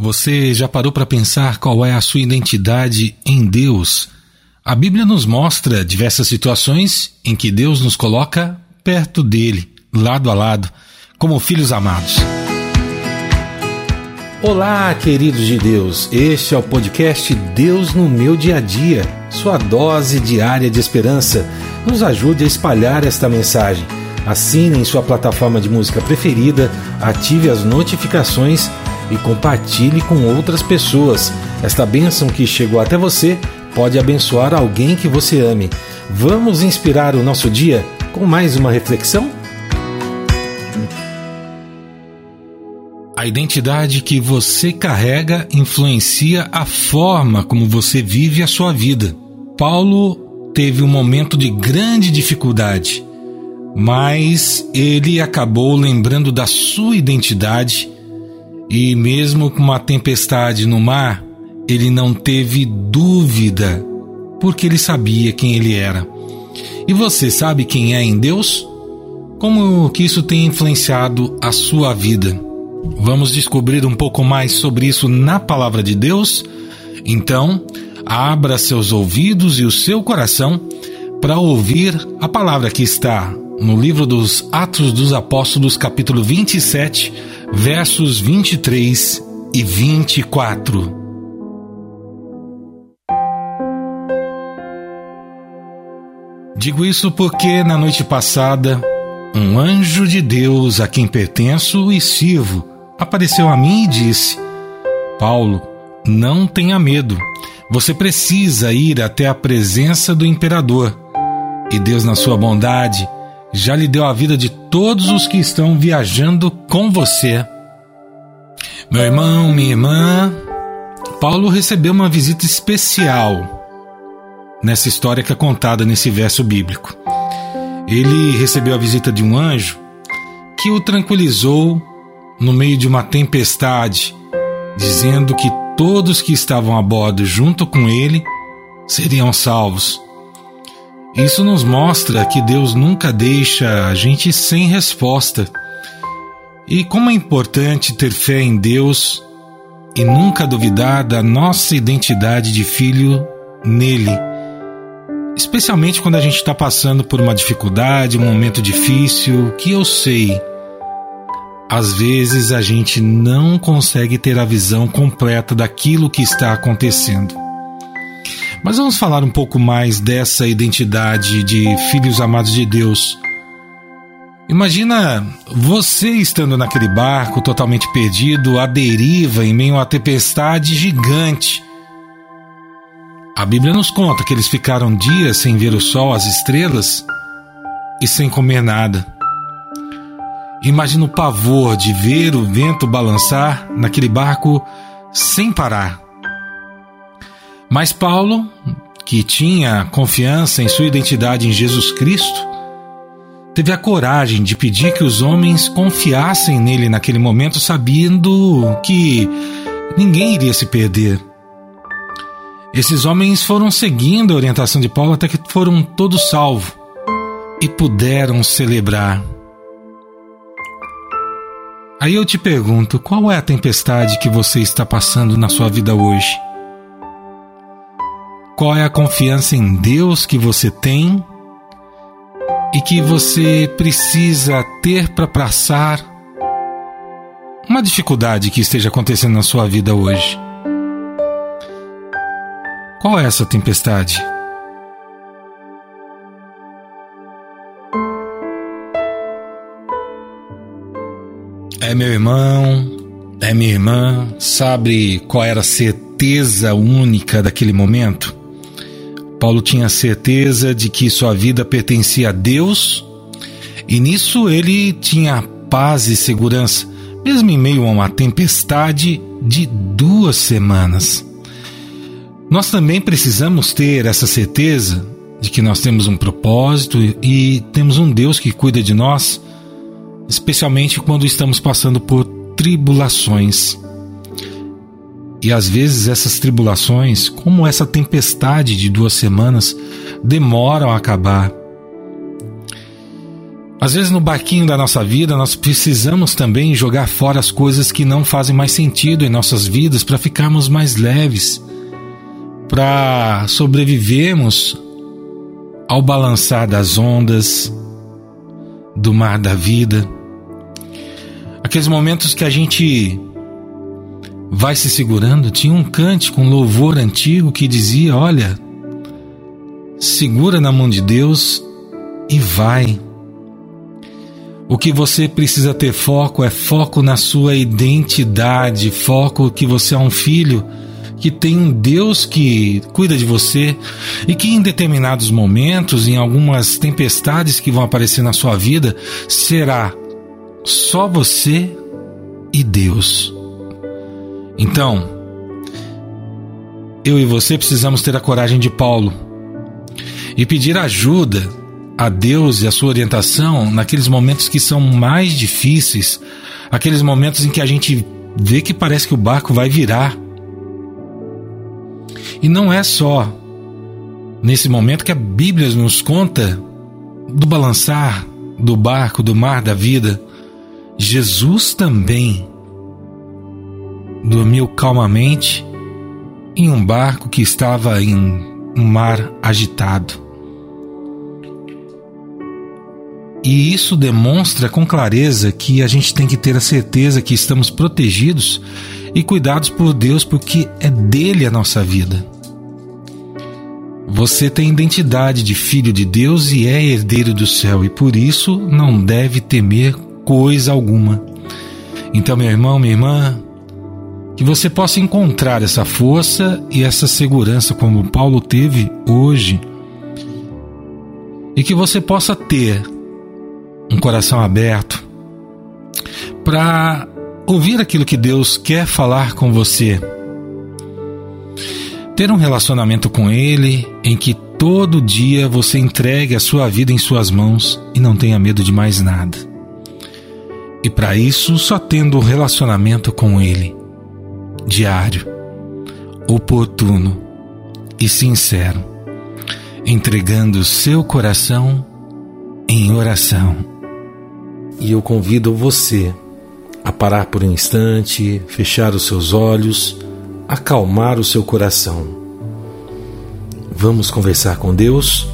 Você já parou para pensar qual é a sua identidade em Deus? A Bíblia nos mostra diversas situações em que Deus nos coloca perto dele, lado a lado, como filhos amados. Olá, queridos de Deus. Este é o podcast Deus no meu dia a dia, sua dose diária de esperança. Nos ajude a espalhar esta mensagem. Assine em sua plataforma de música preferida, ative as notificações e compartilhe com outras pessoas. Esta bênção que chegou até você pode abençoar alguém que você ame. Vamos inspirar o nosso dia com mais uma reflexão? A identidade que você carrega influencia a forma como você vive a sua vida. Paulo teve um momento de grande dificuldade, mas ele acabou lembrando da sua identidade e mesmo com uma tempestade no mar, ele não teve dúvida, porque ele sabia quem ele era. E você sabe quem é em Deus? Como que isso tem influenciado a sua vida? Vamos descobrir um pouco mais sobre isso na palavra de Deus? Então, abra seus ouvidos e o seu coração para ouvir a palavra que está no livro dos Atos dos Apóstolos, capítulo 27, versos 23 e 24. Digo isso porque na noite passada, um anjo de Deus a quem pertenço e sirvo apareceu a mim e disse: Paulo, não tenha medo. Você precisa ir até a presença do imperador. E Deus, na sua bondade, já lhe deu a vida de todos os que estão viajando com você. Meu irmão, minha irmã, Paulo recebeu uma visita especial nessa história que é contada nesse verso bíblico. Ele recebeu a visita de um anjo que o tranquilizou no meio de uma tempestade, dizendo que todos que estavam a bordo junto com ele seriam salvos. Isso nos mostra que Deus nunca deixa a gente sem resposta. E como é importante ter fé em Deus e nunca duvidar da nossa identidade de filho nele. Especialmente quando a gente está passando por uma dificuldade, um momento difícil, que eu sei. Às vezes a gente não consegue ter a visão completa daquilo que está acontecendo. Mas vamos falar um pouco mais dessa identidade de filhos amados de Deus. Imagina você estando naquele barco totalmente perdido, à deriva, em meio a uma tempestade gigante. A Bíblia nos conta que eles ficaram dias sem ver o sol, as estrelas e sem comer nada. Imagina o pavor de ver o vento balançar naquele barco sem parar. Mas Paulo, que tinha confiança em sua identidade em Jesus Cristo, teve a coragem de pedir que os homens confiassem nele naquele momento, sabendo que ninguém iria se perder. Esses homens foram seguindo a orientação de Paulo até que foram todos salvos e puderam celebrar. Aí eu te pergunto: qual é a tempestade que você está passando na sua vida hoje? Qual é a confiança em Deus que você tem e que você precisa ter para passar uma dificuldade que esteja acontecendo na sua vida hoje? Qual é essa tempestade? É meu irmão, é minha irmã, sabe qual era a certeza única daquele momento? Paulo tinha certeza de que sua vida pertencia a Deus e nisso ele tinha paz e segurança, mesmo em meio a uma tempestade de duas semanas. Nós também precisamos ter essa certeza de que nós temos um propósito e temos um Deus que cuida de nós, especialmente quando estamos passando por tribulações. E às vezes essas tribulações, como essa tempestade de duas semanas, demoram a acabar. Às vezes no barquinho da nossa vida nós precisamos também jogar fora as coisas que não fazem mais sentido em nossas vidas para ficarmos mais leves, para sobrevivermos ao balançar das ondas do mar da vida. Aqueles momentos que a gente vai se segurando, tinha um cântico, um louvor antigo que dizia: Olha, segura na mão de Deus e vai. O que você precisa ter foco é foco na sua identidade, foco que você é um filho, que tem um Deus que cuida de você e que em determinados momentos, em algumas tempestades que vão aparecer na sua vida, será só você e Deus. Então, eu e você precisamos ter a coragem de Paulo e pedir ajuda a Deus e a sua orientação naqueles momentos que são mais difíceis, aqueles momentos em que a gente vê que parece que o barco vai virar. E não é só nesse momento que a Bíblia nos conta do balançar do barco, do mar da vida. Jesus também dormiu calmamente em um barco que estava em um mar agitado. E isso demonstra com clareza que a gente tem que ter a certeza que estamos protegidos e cuidados por Deus, porque é dele a nossa vida. Você tem identidade de filho de Deus e é herdeiro do céu, e por isso não deve temer coisa alguma. Então, meu irmão, minha irmã, que você possa encontrar essa força e essa segurança como Paulo teve hoje, e que você possa ter um coração aberto para ouvir aquilo que Deus quer falar com você. Ter um relacionamento com Ele em que todo dia você entregue a sua vida em Suas mãos e não tenha medo de mais nada. E para isso, só tendo um relacionamento com Ele, diário, oportuno e sincero, entregando seu coração em oração. E eu convido você a parar por um instante, fechar os seus olhos, acalmar o seu coração. Vamos conversar com Deus?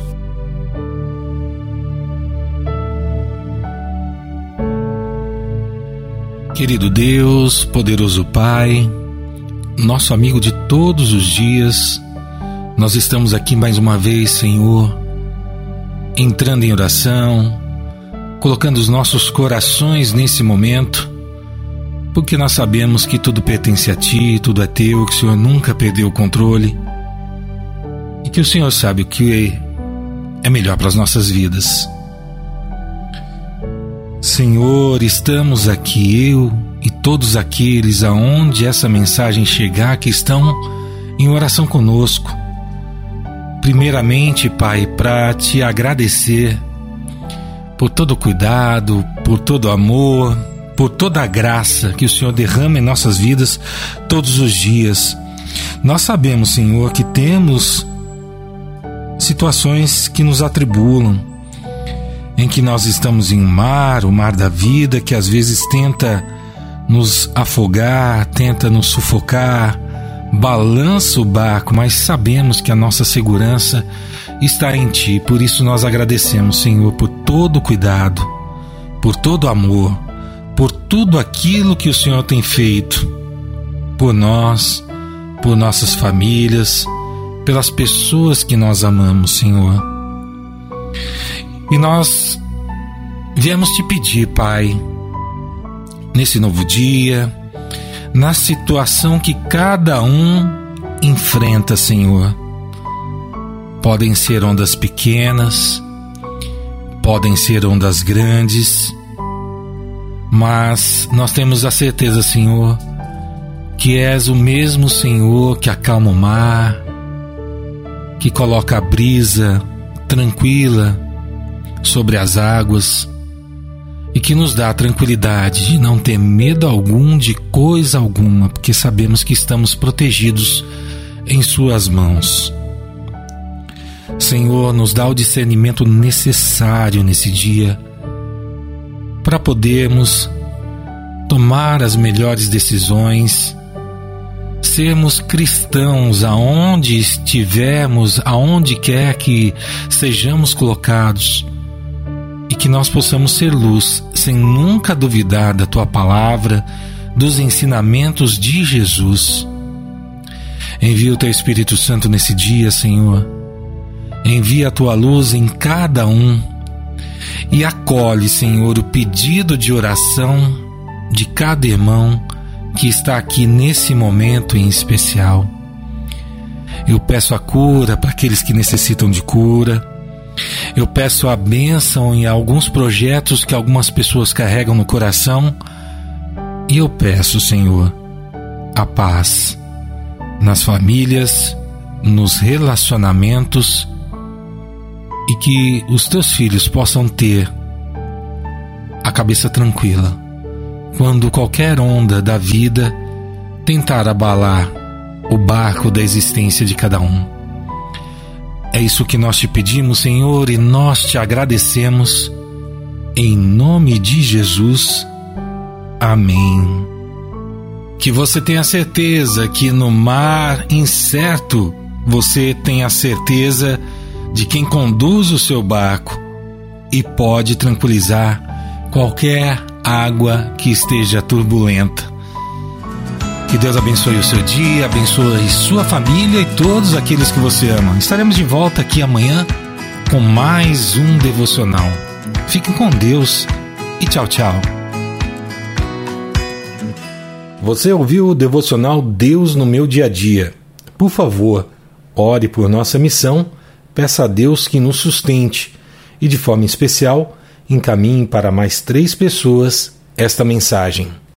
Querido Deus, poderoso Pai, nosso amigo de todos os dias, nós estamos aqui mais uma vez, Senhor, entrando em oração, colocando os nossos corações nesse momento, porque nós sabemos que tudo pertence a Ti, tudo é Teu, que o Senhor nunca perdeu o controle e que o Senhor sabe o que é melhor para as nossas vidas. Senhor, estamos aqui, eu todos aqueles aonde essa mensagem chegar que estão em oração conosco. Primeiramente, Pai, para te agradecer por todo o cuidado, por todo o amor, por toda a graça que o Senhor derrama em nossas vidas todos os dias. Nós sabemos, Senhor, que temos situações que nos atribulam, em que nós estamos em um mar, o mar da vida, que às vezes tenta nos afogar, tenta nos sufocar, balança o barco, mas sabemos que a nossa segurança está em Ti. Por isso nós agradecemos, Senhor, por todo o cuidado, por todo o amor, por tudo aquilo que o Senhor tem feito por nós, por nossas famílias, pelas pessoas que nós amamos, Senhor. E nós viemos te pedir, Pai, nesse novo dia, na situação que cada um enfrenta, Senhor. Podem ser ondas pequenas, podem ser ondas grandes, mas nós temos a certeza, Senhor, que és o mesmo Senhor que acalma o mar, que coloca a brisa tranquila sobre as águas e que nos dá a tranquilidade de não ter medo algum de coisa alguma, porque sabemos que estamos protegidos em Suas mãos. Senhor, nos dá o discernimento necessário nesse dia para podermos tomar as melhores decisões, sermos cristãos aonde estivermos, aonde quer que sejamos colocados que nós possamos ser luz sem nunca duvidar da tua palavra, dos ensinamentos de Jesus. Envia o teu Espírito Santo nesse dia, Senhor. Envia a tua luz em cada um e acolhe, Senhor, o pedido de oração de cada irmão que está aqui nesse momento em especial. Eu peço a cura para aqueles que necessitam de cura. Eu peço a bênção em alguns projetos que algumas pessoas carregam no coração. E eu peço, Senhor, a paz nas famílias, nos relacionamentos e que os teus filhos possam ter a cabeça tranquila quando qualquer onda da vida tentar abalar o barco da existência de cada um. É isso que nós te pedimos, Senhor, e nós te agradecemos. Em nome de Jesus. Amém. Que você tenha certeza que no mar incerto você tem a certeza de quem conduz o seu barco e pode tranquilizar qualquer água que esteja turbulenta. Que Deus abençoe o seu dia, abençoe sua família e todos aqueles que você ama. Estaremos de volta aqui amanhã com mais um devocional. Fiquem com Deus e tchau, tchau. Você ouviu o devocional Deus no meu dia a dia? Por favor, ore por nossa missão, peça a Deus que nos sustente e, de forma especial, encaminhe para mais três pessoas esta mensagem.